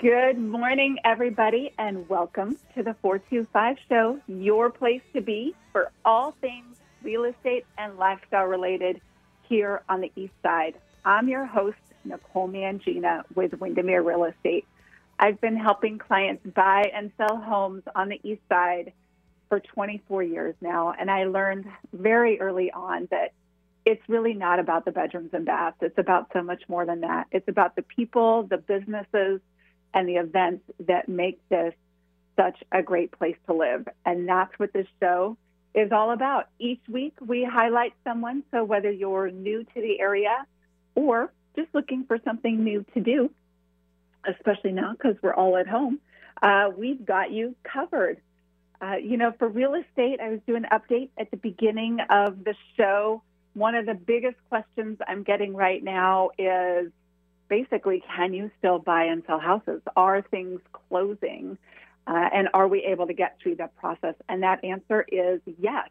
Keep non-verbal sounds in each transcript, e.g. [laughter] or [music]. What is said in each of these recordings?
Good morning, everybody, and welcome to the 425 Show, your place to be for all things real estate and lifestyle related here on the East Side. I'm your host, Nicole Mangina with Windermere Real Estate. I've been helping clients buy and sell homes on the East Side for 24 years now, and I learned very early on that it's really not about the bedrooms and baths. It's about so much more than that. It's about the people, the businesses, and the events that make this such a great place to live. And that's what this show is all about. Each week, we highlight someone. So whether you're new to the area or just looking for something new to do, especially now because we're all at home, uh, we've got you covered. Uh, you know, for real estate, I was doing an update at the beginning of the show. One of the biggest questions I'm getting right now is basically, can you still buy and sell houses? Are things closing? Uh, and are we able to get through that process? And that answer is yes.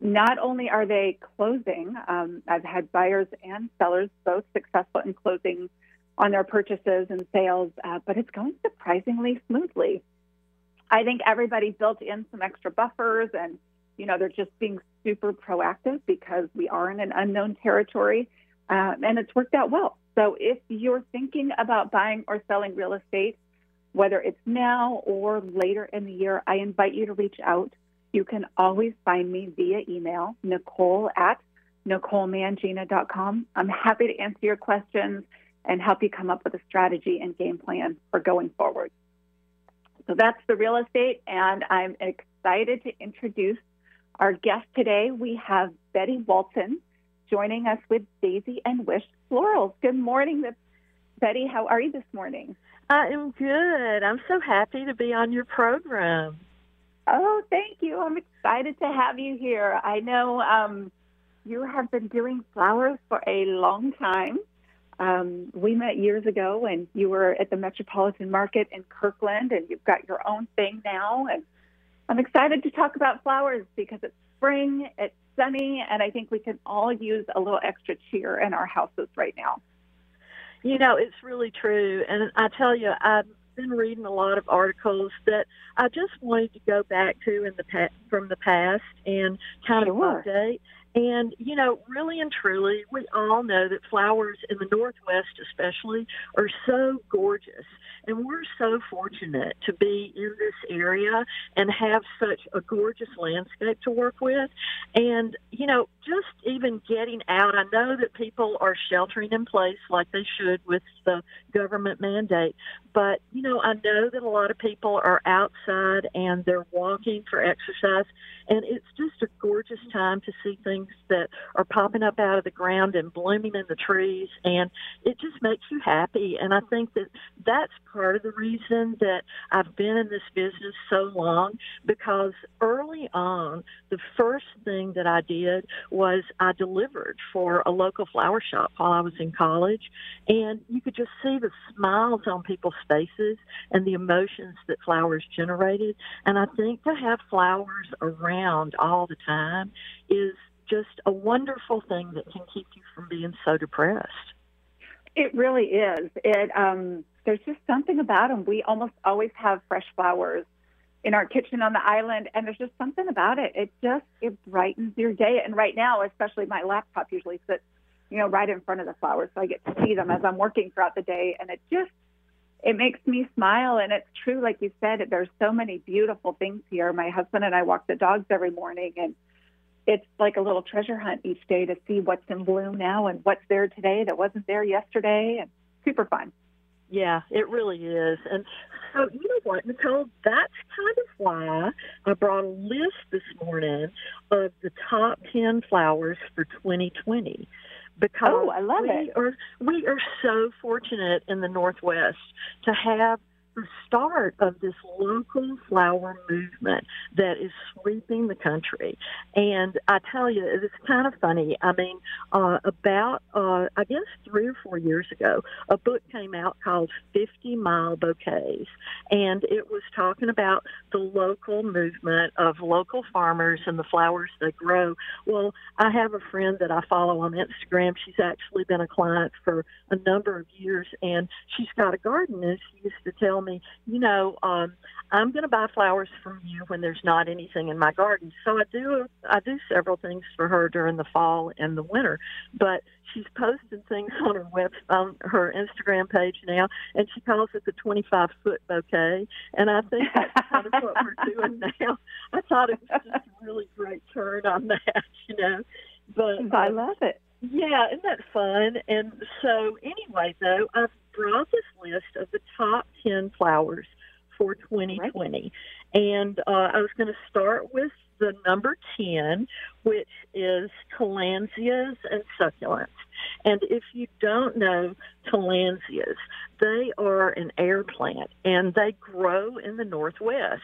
Not only are they closing, um, I've had buyers and sellers both successful in closing on their purchases and sales, uh, but it's going surprisingly smoothly. I think everybody built in some extra buffers and, you know, they're just being super proactive because we are in an unknown territory uh, and it's worked out well. So if you're thinking about buying or selling real estate, whether it's now or later in the year, I invite you to reach out. You can always find me via email, nicole at nicolemangina.com. I'm happy to answer your questions and help you come up with a strategy and game plan for going forward. So that's the real estate, and I'm excited to introduce our guest today. We have Betty Walton joining us with Daisy and Wish Florals. Good morning, Betty. How are you this morning? I am good. I'm so happy to be on your program. Oh, thank you. I'm excited to have you here. I know um, you have been doing flowers for a long time. Um, we met years ago, and you were at the Metropolitan Market in Kirkland, and you've got your own thing now. And I'm excited to talk about flowers because it's spring, it's sunny, and I think we can all use a little extra cheer in our houses right now. You know, it's really true. And I tell you, I've been reading a lot of articles that I just wanted to go back to in the pa- from the past and kind sure. of update. And, you know, really and truly, we all know that flowers in the Northwest, especially, are so gorgeous. And we're so fortunate to be in this area and have such a gorgeous landscape to work with. And, you know, just even getting out, I know that people are sheltering in place like they should with the government mandate. But, you know, I know that a lot of people are outside and they're walking for exercise. And it's just a gorgeous time to see things that are popping up out of the ground and blooming in the trees. And it just makes you happy. And I think that that's part of the reason that I've been in this business so long because early on, the first thing that I did was I delivered for a local flower shop while I was in college. And you could just see the smiles on people's faces and the emotions that flowers generated. And I think to have flowers around all the time is just a wonderful thing that can keep you from being so depressed. It really is. It um, there's just something about them. We almost always have fresh flowers in our kitchen on the island, and there's just something about it. It just it brightens your day. And right now, especially my laptop usually sits, you know, right in front of the flowers, so I get to see them as I'm working throughout the day, and it just it makes me smile. And it's true, like you said, there's so many beautiful things here. My husband and I walk the dogs every morning, and it's like a little treasure hunt each day to see what's in bloom now and what's there today that wasn't there yesterday, and super fun. Yeah, it really is. And so, you know what, Nicole, that's kind of why I brought a list this morning of the top 10 flowers for 2020 because oh, I love we it. are we are so fortunate in the Northwest to have the start of this local flower movement that is sweeping the country. And I tell you, it's kind of funny. I mean, uh, about, uh, I guess, three or four years ago, a book came out called 50 Mile Bouquets. And it was talking about the local movement of local farmers and the flowers they grow. Well, I have a friend that I follow on Instagram. She's actually been a client for a number of years, and she's got a garden. And she used to tell me, you know, um, I'm going to buy flowers from you when there's not anything in my garden. So I do I do several things for her during the fall and the winter, but she's posting things on her web on her Instagram page now, and she calls it the 25 foot bouquet. And I think that's kind of what we're doing [laughs] now. I thought it was just a really great turn on that, [laughs] you know. But I love it. Yeah, isn't that fun? And so, anyway, though, I've brought this list of the top 10 flowers for 2020. Right. And uh, I was going to start with the number 10, which is tillandsias and succulents. And if you don't know tillandsias, they are an air plant and they grow in the Northwest.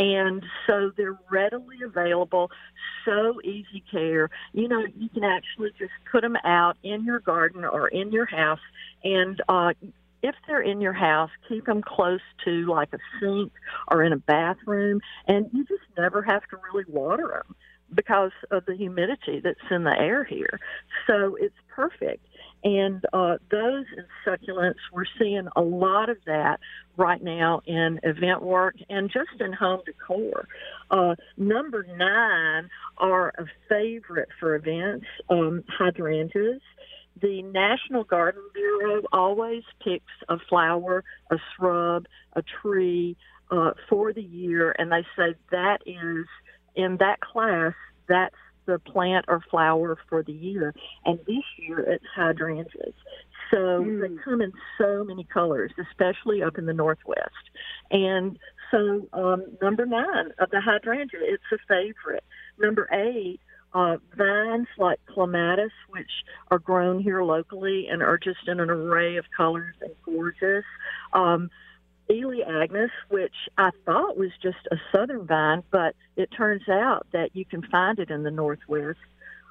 And so they're readily available, so easy care. You know, you can actually just put them out in your garden or in your house and uh, if they're in your house, keep them close to like a sink or in a bathroom, and you just never have to really water them because of the humidity that's in the air here. So it's perfect. And uh, those and succulents, we're seeing a lot of that right now in event work and just in home decor. Uh, number nine are a favorite for events, um, hydrangeas the National Garden Bureau always picks a flower, a shrub, a tree uh, for the year, and they say that is in that class, that's the plant or flower for the year. And this year it's hydrangeas. So mm. they come in so many colors, especially up in the Northwest. And so um, number nine of the hydrangea, it's a favorite. Number eight uh, vines like clematis, which are grown here locally and are just in an array of colors and gorgeous. Um, Elaeagnus, which I thought was just a southern vine, but it turns out that you can find it in the Northwest.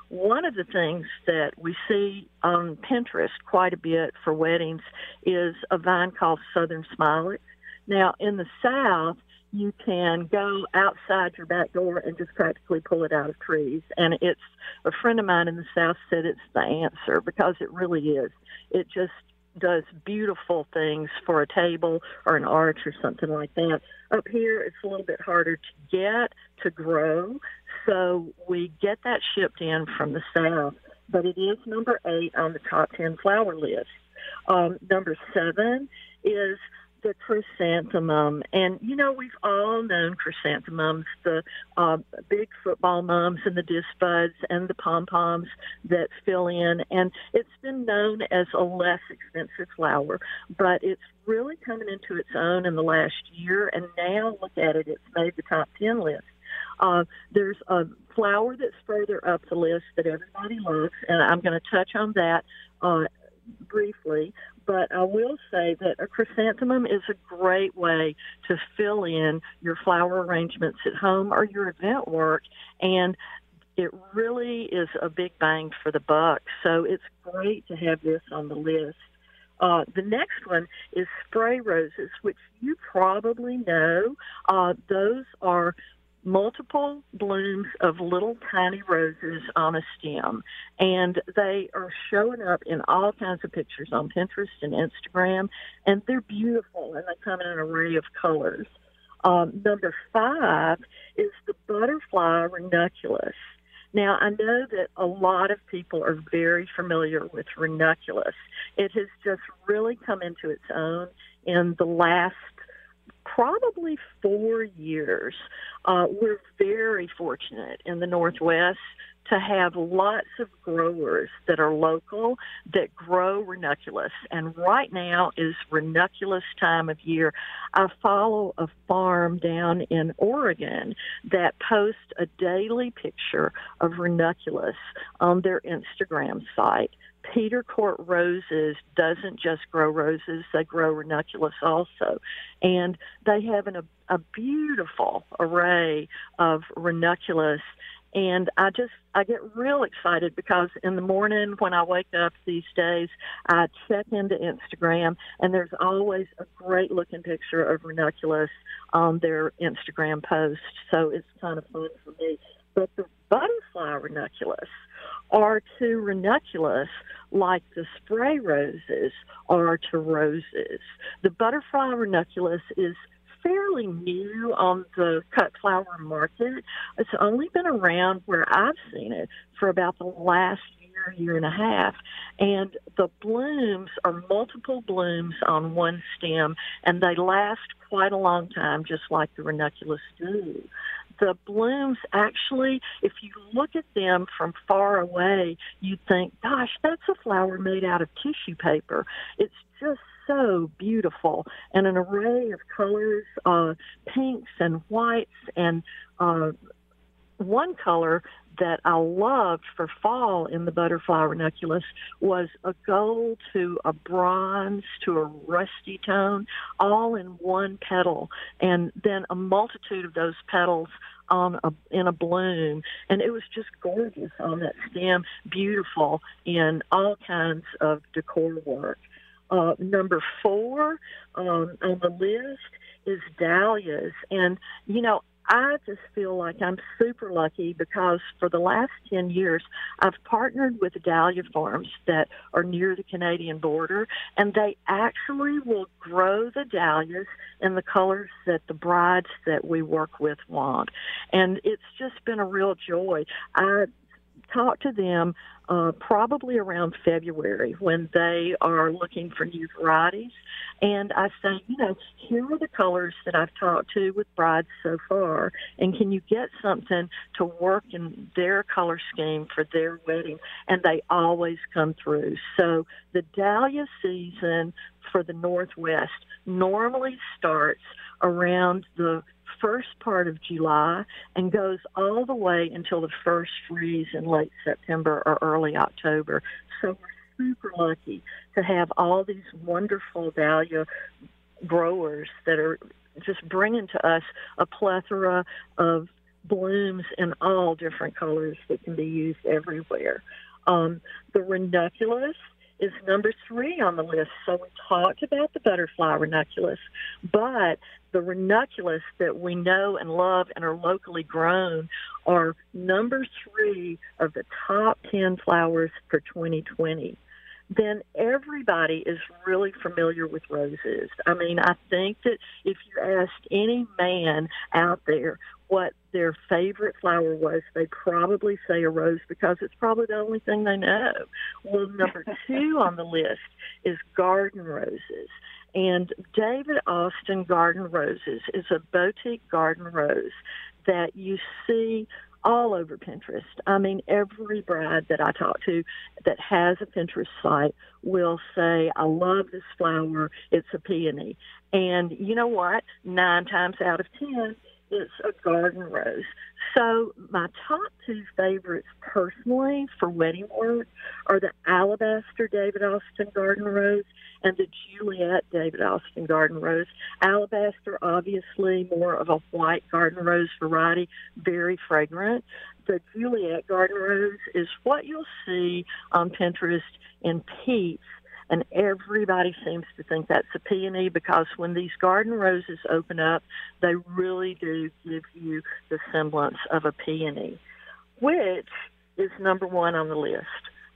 One of the things that we see on Pinterest quite a bit for weddings is a vine called Southern Smilax. Now, in the South, you can go outside your back door and just practically pull it out of trees. And it's a friend of mine in the South said it's the answer because it really is. It just does beautiful things for a table or an arch or something like that. Up here, it's a little bit harder to get to grow, so we get that shipped in from the South. But it is number eight on the top 10 flower list. Um, number seven is the chrysanthemum. And, you know, we've all known chrysanthemums, the uh, big football mums and the disc buds and the pom poms that fill in. And it's been known as a less expensive flower, but it's really coming into its own in the last year. And now, look at it, it's made the top 10 list. Uh, there's a flower that's further up the list that everybody loves, and I'm going to touch on that uh, briefly, but I will say that a chrysanthemum is a great way to fill in your flower arrangements at home or your event work. And it really is a big bang for the buck. So it's great to have this on the list. Uh, the next one is spray roses, which you probably know. Uh, those are multiple blooms of little tiny roses on a stem. And they are showing up in all kinds of pictures on Pinterest and Instagram. And they're beautiful and they come in an array of colors. Um, number five is the butterfly ranunculus. Now, I know that a lot of people are very familiar with ranunculus. It has just really come into its own in the last probably four years. Uh, we're very fortunate in the Northwest to have lots of growers that are local that grow ranunculus. And right now is ranunculus time of year. I follow a farm down in Oregon that posts a daily picture of ranunculus on their Instagram site Peterkort Roses doesn't just grow roses, they grow ranunculus also. And they have an, a, a beautiful array of ranunculus and I just I get real excited because in the morning when I wake up these days, I check into Instagram and there's always a great looking picture of ranunculus on their Instagram post. So it's kind of fun for me. But the butterfly ranunculus are to ranunculus like the spray roses are to roses. The butterfly ranunculus is fairly new on the cut flower market. It's only been around where I've seen it for about the last year, year and a half. And the blooms are multiple blooms on one stem, and they last quite a long time, just like the ranunculus do the blooms actually, if you look at them from far away, you'd think, gosh, that's a flower made out of tissue paper. It's just so beautiful and an array of colors, uh, pinks and whites, and uh, one color that I loved for fall in the butterfly ranunculus was a gold to a bronze to a rusty tone, all in one petal, and then a multitude of those petals on a, in a bloom, and it was just gorgeous on that stem, beautiful in all kinds of decor work. Uh, number four um, on the list is dahlias. And, you know, I just feel like I'm super lucky because for the last 10 years, I've partnered with dahlia farms that are near the Canadian border, and they actually will grow the dahlias in the colors that the brides that we work with want. And it's just been a real joy. I talk to them uh, probably around February when they are looking for new varieties. And I say, you know, here are the colors that I've talked to with brides so far, and can you get something to work in their color scheme for their wedding? And they always come through. So the dahlia season for the Northwest normally starts around the first part of July and goes all the way until the first freeze in late September or early October. So we're super lucky to have all these wonderful dahlia growers that are just bringing to us a plethora of blooms in all different colors that can be used everywhere. Um, the ranunculus is number three on the list. So we talked about the butterfly ranunculus, but the ranunculus that we know and love and are locally grown are number three of the top 10 flowers for 2020 then everybody is really familiar with roses. I mean, I think that if you asked any man out there what their favorite flower was, they probably say a rose because it's probably the only thing they know. Well, number [laughs] two on the list is garden roses. And David Austin Garden Roses is a boutique garden rose that you see all over Pinterest. I mean, every bride that I talk to that has a Pinterest site will say, I love this flower. It's a peony. And you know what? Nine times out of ten, it's a garden rose. So my top two favorites personally for wedding work are the Alabaster David Austin Garden Rose and the Juliet David Austin Garden Rose. Alabaster, obviously more of a white garden rose variety, very fragrant. The Juliet Garden Rose is what you'll see on Pinterest in peats and everybody seems to think that's a peony because when these garden roses open up, they really do give you the semblance of a peony, which is number one on the list.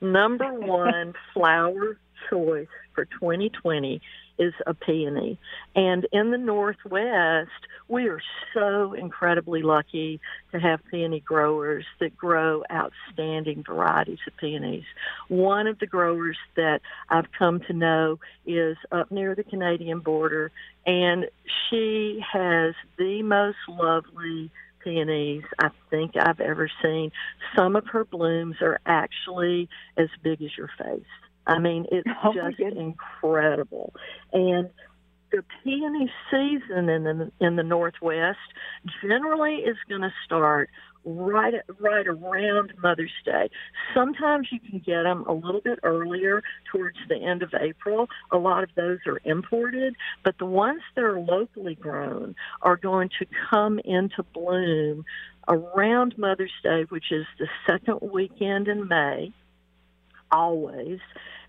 Number one [laughs] flower choice for 2020 is a peony. And in the Northwest, we are so incredibly lucky to have peony growers that grow outstanding varieties of peonies. One of the growers that I've come to know is up near the Canadian border, and she has the most lovely peonies I think I've ever seen. Some of her blooms are actually as big as your face. I mean, it's [laughs] oh just incredible. And the peony season in the in the Northwest generally is going to start right right around Mother's Day. Sometimes you can get them a little bit earlier, towards the end of April. A lot of those are imported, but the ones that are locally grown are going to come into bloom around Mother's Day, which is the second weekend in May, always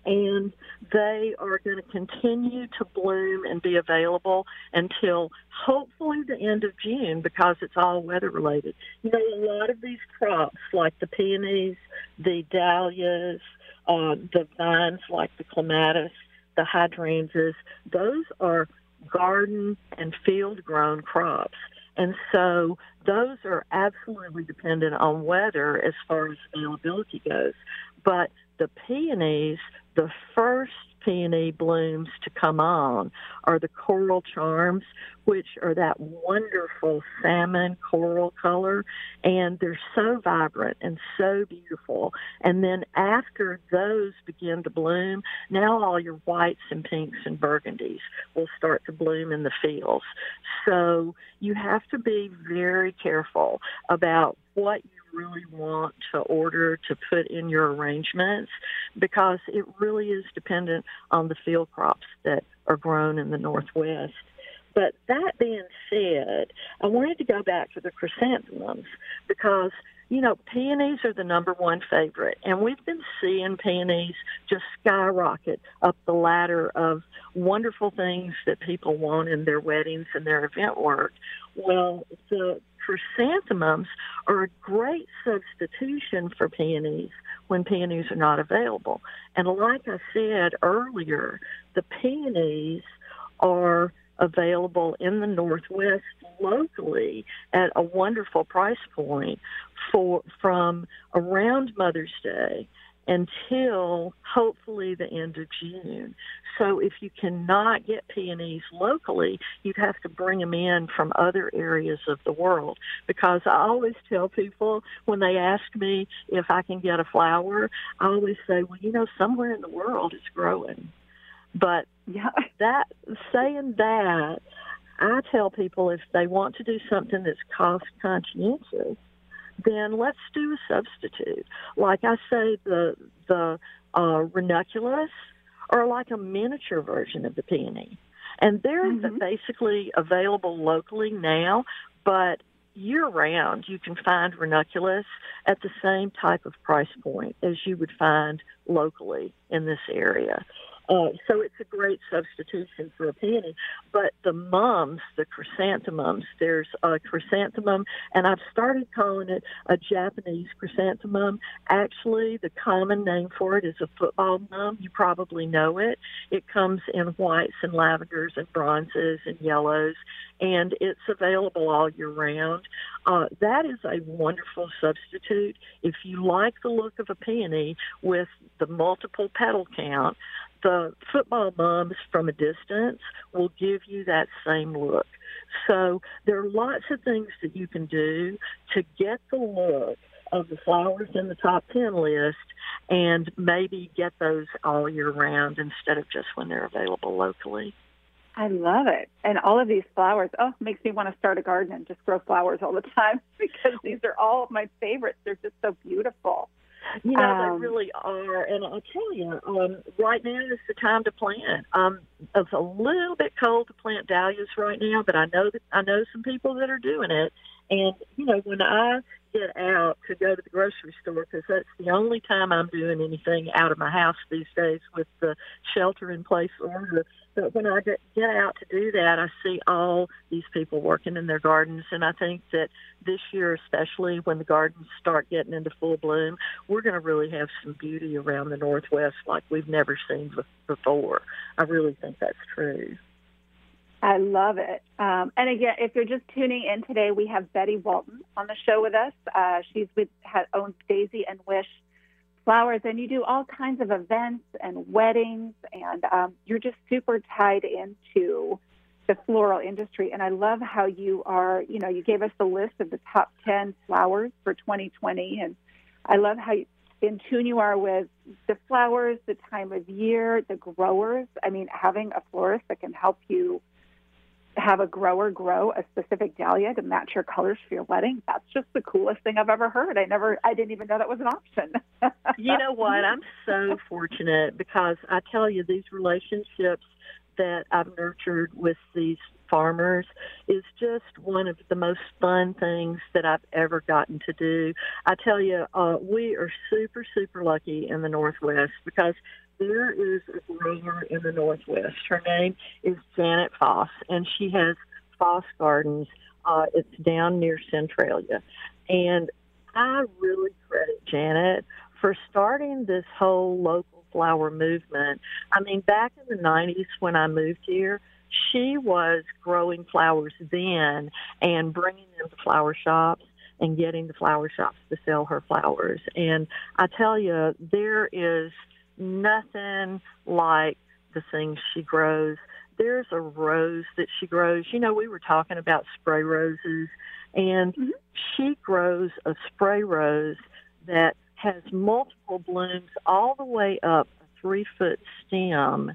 and they are going to continue to bloom and be available until hopefully the end of June because it's all weather related. You know, a lot of these crops, like the peonies, the dahlias, uh, the vines like the clematis, the hydrangeas, those are garden and field grown crops. And so those are absolutely dependent on weather as far as availability goes. But the peonies, the first peony blooms to come on are the coral charms, which are that wonderful salmon coral color, and they're so vibrant and so beautiful. And then after those begin to bloom, now all your whites and pinks and burgundies will start to bloom in the fields. So you have to be very careful about what you really want to order to put in your arrangements because it really is dependent on the field crops that are grown in the Northwest. But that being said, I wanted to go back to the chrysanthemums because, you know, peonies are the number one favorite. And we've been seeing peonies just skyrocket up the ladder of wonderful things that people want in their weddings and their event work. Well, the chrysanthemums are a great substitution for peonies when peonies are not available. And like I said earlier, the peonies are available in the Northwest locally at a wonderful price point for from around Mother's Day until hopefully the end of June. So if you cannot get peonies locally, you'd have to bring them in from other areas of the world. Because I always tell people when they ask me if I can get a flower, I always say, well, you know, somewhere in the world it's growing. But yeah, [laughs] that saying that, I tell people if they want to do something that's cost conscientious, then let's do a substitute. Like I say, the the uh, ranunculus are like a miniature version of the peony, and they're mm-hmm. basically available locally now. But year round, you can find ranunculus at the same type of price point as you would find locally in this area. Uh, so it's a great substitution for a peony. But the mums, the chrysanthemums, there's a chrysanthemum, and I've started calling it a Japanese chrysanthemum. Actually, the common name for it is a football mum. You probably know it. It comes in whites and lavenders and bronzes and yellows, and it's available all year round. Uh, that is a wonderful substitute. If you like the look of a peony with the multiple petal count, the football mums from a distance will give you that same look. So there are lots of things that you can do to get the look of the flowers in the top 10 list and maybe get those all year round instead of just when they're available locally. I love it. And all of these flowers, oh, makes me want to start a garden and just grow flowers all the [laughs] time because these are all my favorites. They're just so beautiful. Know, um, they really are. And I'll tell you, um, right now is the time to plant. Um, it's a little bit cold to plant dahlias right now, but I know that I know some people that are doing it. And you know, when I get out to go to the grocery store, because that's the only time I'm doing anything out of my house these days with the shelter in place order but when I get out to do that, I see all these people working in their gardens, and I think that this year, especially when the gardens start getting into full bloom, we're going to really have some beauty around the Northwest like we've never seen before. I really think that's true. I love it. Um, and again, if you're just tuning in today, we have Betty Walton on the show with us. Uh, she's with owns Daisy and Wish flowers and you do all kinds of events and weddings and um, you're just super tied into the floral industry and i love how you are you know you gave us the list of the top 10 flowers for 2020 and i love how in tune you are with the flowers the time of year the growers i mean having a florist that can help you have a grower grow a specific dahlia to match your colors for your wedding, that's just the coolest thing I've ever heard. I never, I didn't even know that was an option. [laughs] you know what? I'm so fortunate because I tell you, these relationships that I've nurtured with these farmers is just one of the most fun things that I've ever gotten to do. I tell you, uh, we are super, super lucky in the Northwest because there is a grower in the Northwest. Her name is Janet Foss, and she has Foss Gardens. Uh, it's down near Centralia. And I really credit Janet for starting this whole local flower movement. I mean, back in the 90s when I moved here, she was growing flowers then and bringing them to flower shops and getting the flower shops to sell her flowers. And I tell you, there is nothing like the things she grows. There's a rose that she grows. You know, we were talking about spray roses, and mm-hmm. she grows a spray rose that has multiple blooms all the way up a three foot stem.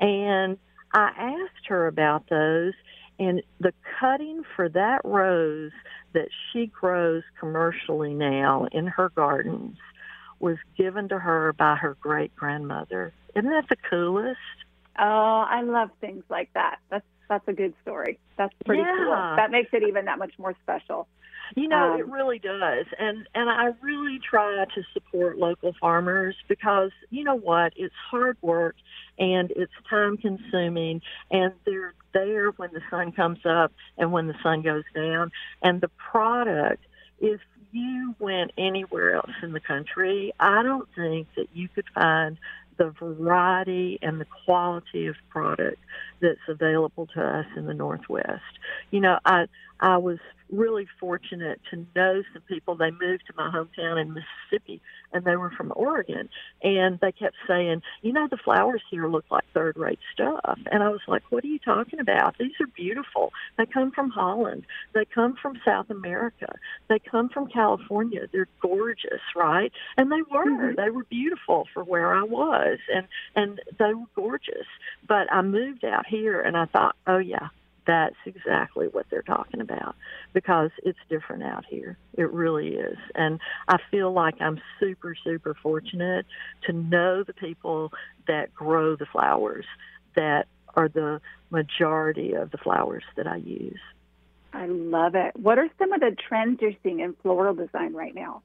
And I asked her about those, and the cutting for that rose that she grows commercially now in her gardens was given to her by her great grandmother. Isn't that the coolest? Oh, I love things like that. That's that's a good story. That's pretty yeah. cool. That makes it even that much more special. You know, um, it really does. And and I really try to support local farmers because you know what? It's hard work and it's time consuming and they're there when the sun comes up and when the sun goes down and the product if you went anywhere else in the country, I don't think that you could find the variety and the quality of product that's available to us in the Northwest. You know, I I was really fortunate to know some people. They moved to my hometown in Mississippi and they were from Oregon. And they kept saying, you know, the flowers here look like third rate stuff. And I was like, what are you talking about? These are beautiful. They come from Holland. They come from South America. They come from California. They're gorgeous, right? And they were. Mm-hmm. They were beautiful for where I was. And, and they were gorgeous. But I moved out here and I thought, oh, yeah, that's exactly what they're talking about because it's different out here. It really is. And I feel like I'm super, super fortunate to know the people that grow the flowers that are the majority of the flowers that I use. I love it. What are some of the trends you're seeing in floral design right now?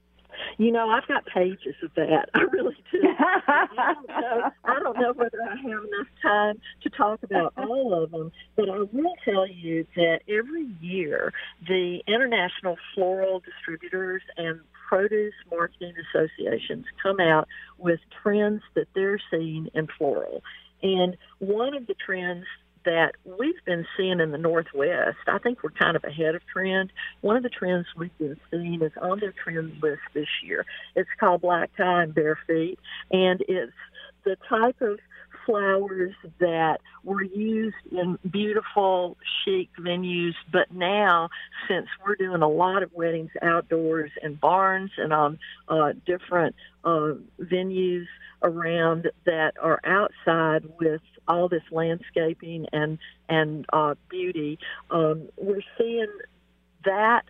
You know, I've got pages of that. [laughs] I really do. I, don't know, I don't know whether I have enough time to talk about all of them, but I will tell you that every year the International Floral Distributors and Produce Marketing Associations come out with trends that they're seeing in floral. And one of the trends that we've been seeing in the Northwest. I think we're kind of ahead of trend. One of the trends we've been seeing is on their trend list this year. It's called Black Tie and Bare Feet, and it's the type of flowers that were used in beautiful, chic venues, but now, since we're doing a lot of weddings outdoors in barns and on uh, different uh, venues around that are outside with all this landscaping and and uh, beauty. Um, we're seeing that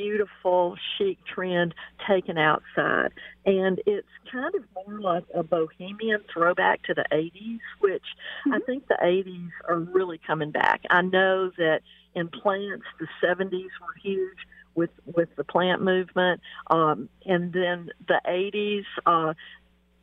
beautiful chic trend taken outside. And it's kind of more like a bohemian throwback to the 80s which mm-hmm. i think the 80s are really coming back. I know that in plants the 70s were huge with with the plant movement. Um and then the 80s uh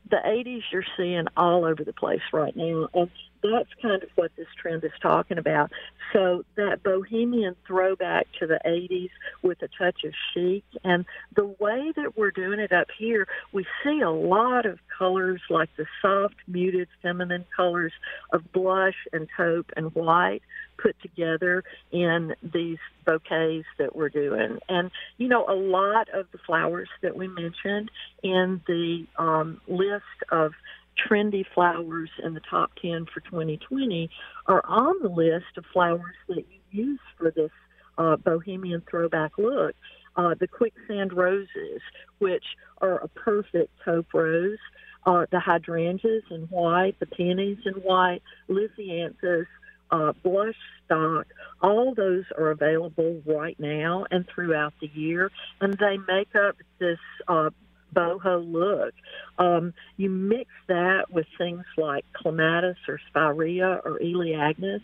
the 80s you're seeing all over the place right now. And that's kind of what this trend is talking about. So that bohemian throwback to the 80s with a touch of chic. And the way that we're doing it up here, we see a lot of colors like the soft, muted, feminine colors of blush and taupe and white put together in these bouquets that we're doing. And, you know, a lot of the flowers that we mentioned in the um, list of trendy flowers in the top 10 for 2020 are on the list of flowers that you use for this uh, bohemian throwback look. Uh, the quicksand roses, which are a perfect taupe rose, uh, the hydrangeas in white, the peonies in white, lisianthus uh, blush stock. All those are available right now and throughout the year, and they make up this uh, boho look. Um, you mix that with things like clematis or spirea or elaeagnus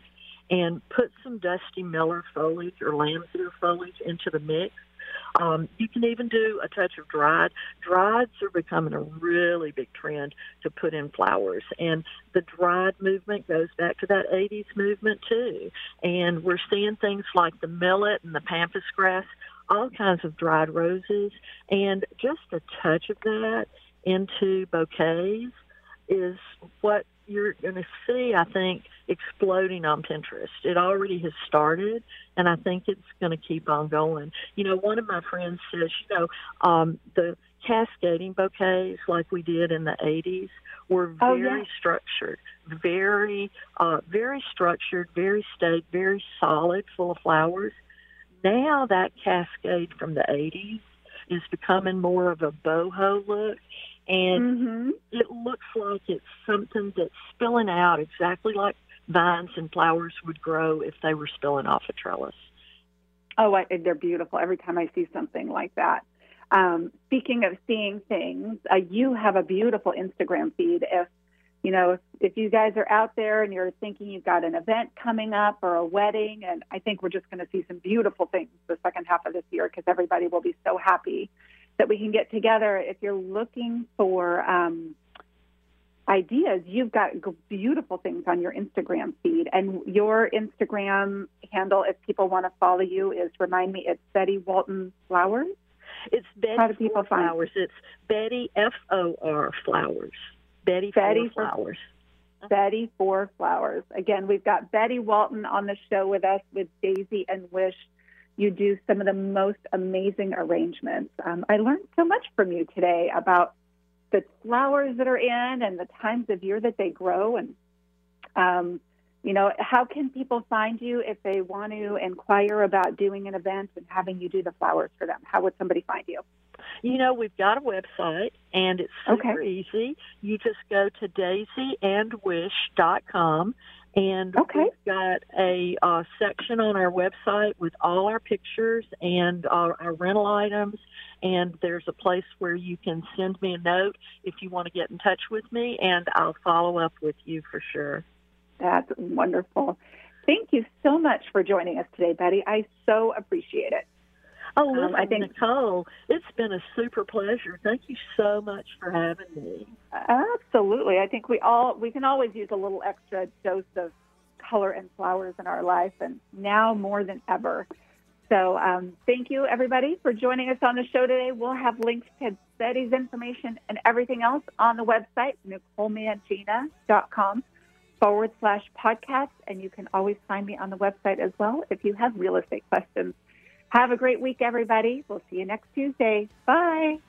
and put some dusty miller foliage or lambswood foliage into the mix um, you can even do a touch of dried. Drieds are becoming a really big trend to put in flowers, and the dried movement goes back to that 80s movement too. And we're seeing things like the millet and the pampas grass, all kinds of dried roses, and just a touch of that into bouquets is what you're going to see, I think, exploding on Pinterest. It already has started, and I think it's going to keep on going. You know, one of my friends says, you know, um, the cascading bouquets like we did in the 80s were Oh, very structured, very, uh, very structured, very staid, very solid, full of flowers. Now that cascade from the 80s is becoming more of a boho look, and hmm it looks like it's something that's spilling out exactly like vines and flowers would grow if they were spilling off a trellis. Oh, I, they're beautiful every time I see something like that. Um, speaking of seeing things, uh, you have a beautiful Instagram feed. If you know, if, if you guys are out there and you're thinking you've got an event coming up or a wedding, and I think we're just going to see some beautiful things the second half of this year because everybody will be so happy that we can get together. If you're looking for um, ideas, you've got beautiful things on your Instagram feed. And your Instagram handle, if people want to follow you, is remind me, it's Betty Walton Flowers. It's Betty How do people for find- Flowers. It's Betty F O R Flowers. Betty, Betty for for- Flowers. Betty for Flowers. Again, we've got Betty Walton on the show with us with Daisy and Wish. You do some of the most amazing arrangements. Um, I learned so much from you today about the flowers that are in and the times of year that they grow. And, um, you know, how can people find you if they want to inquire about doing an event and having you do the flowers for them? How would somebody find you? You know, we've got a website and it's super Okay. easy. You just go to daisyandwish.com and Okay. we've got a uh, section on our website with all our pictures and our, our rental items. And there's a place where you can send me a note if you want to get in touch with me, and I'll follow up with you for sure. That's wonderful. Thank you so much for joining us today, Betty. I so appreciate it. Oh, Um, I think- Nicole, it's been a super pleasure. Thank you so much for having me. Absolutely. I think we all we can always use a little extra dose of color and flowers in our life, and now more than ever. So, um, thank you everybody for joining us on the show today. We'll have links to Betty's information and everything else on the website, NicoleMangina.com forward slash podcast. And you can always find me on the website as well if you have real estate questions. Have a great week, everybody. We'll see you next Tuesday. Bye.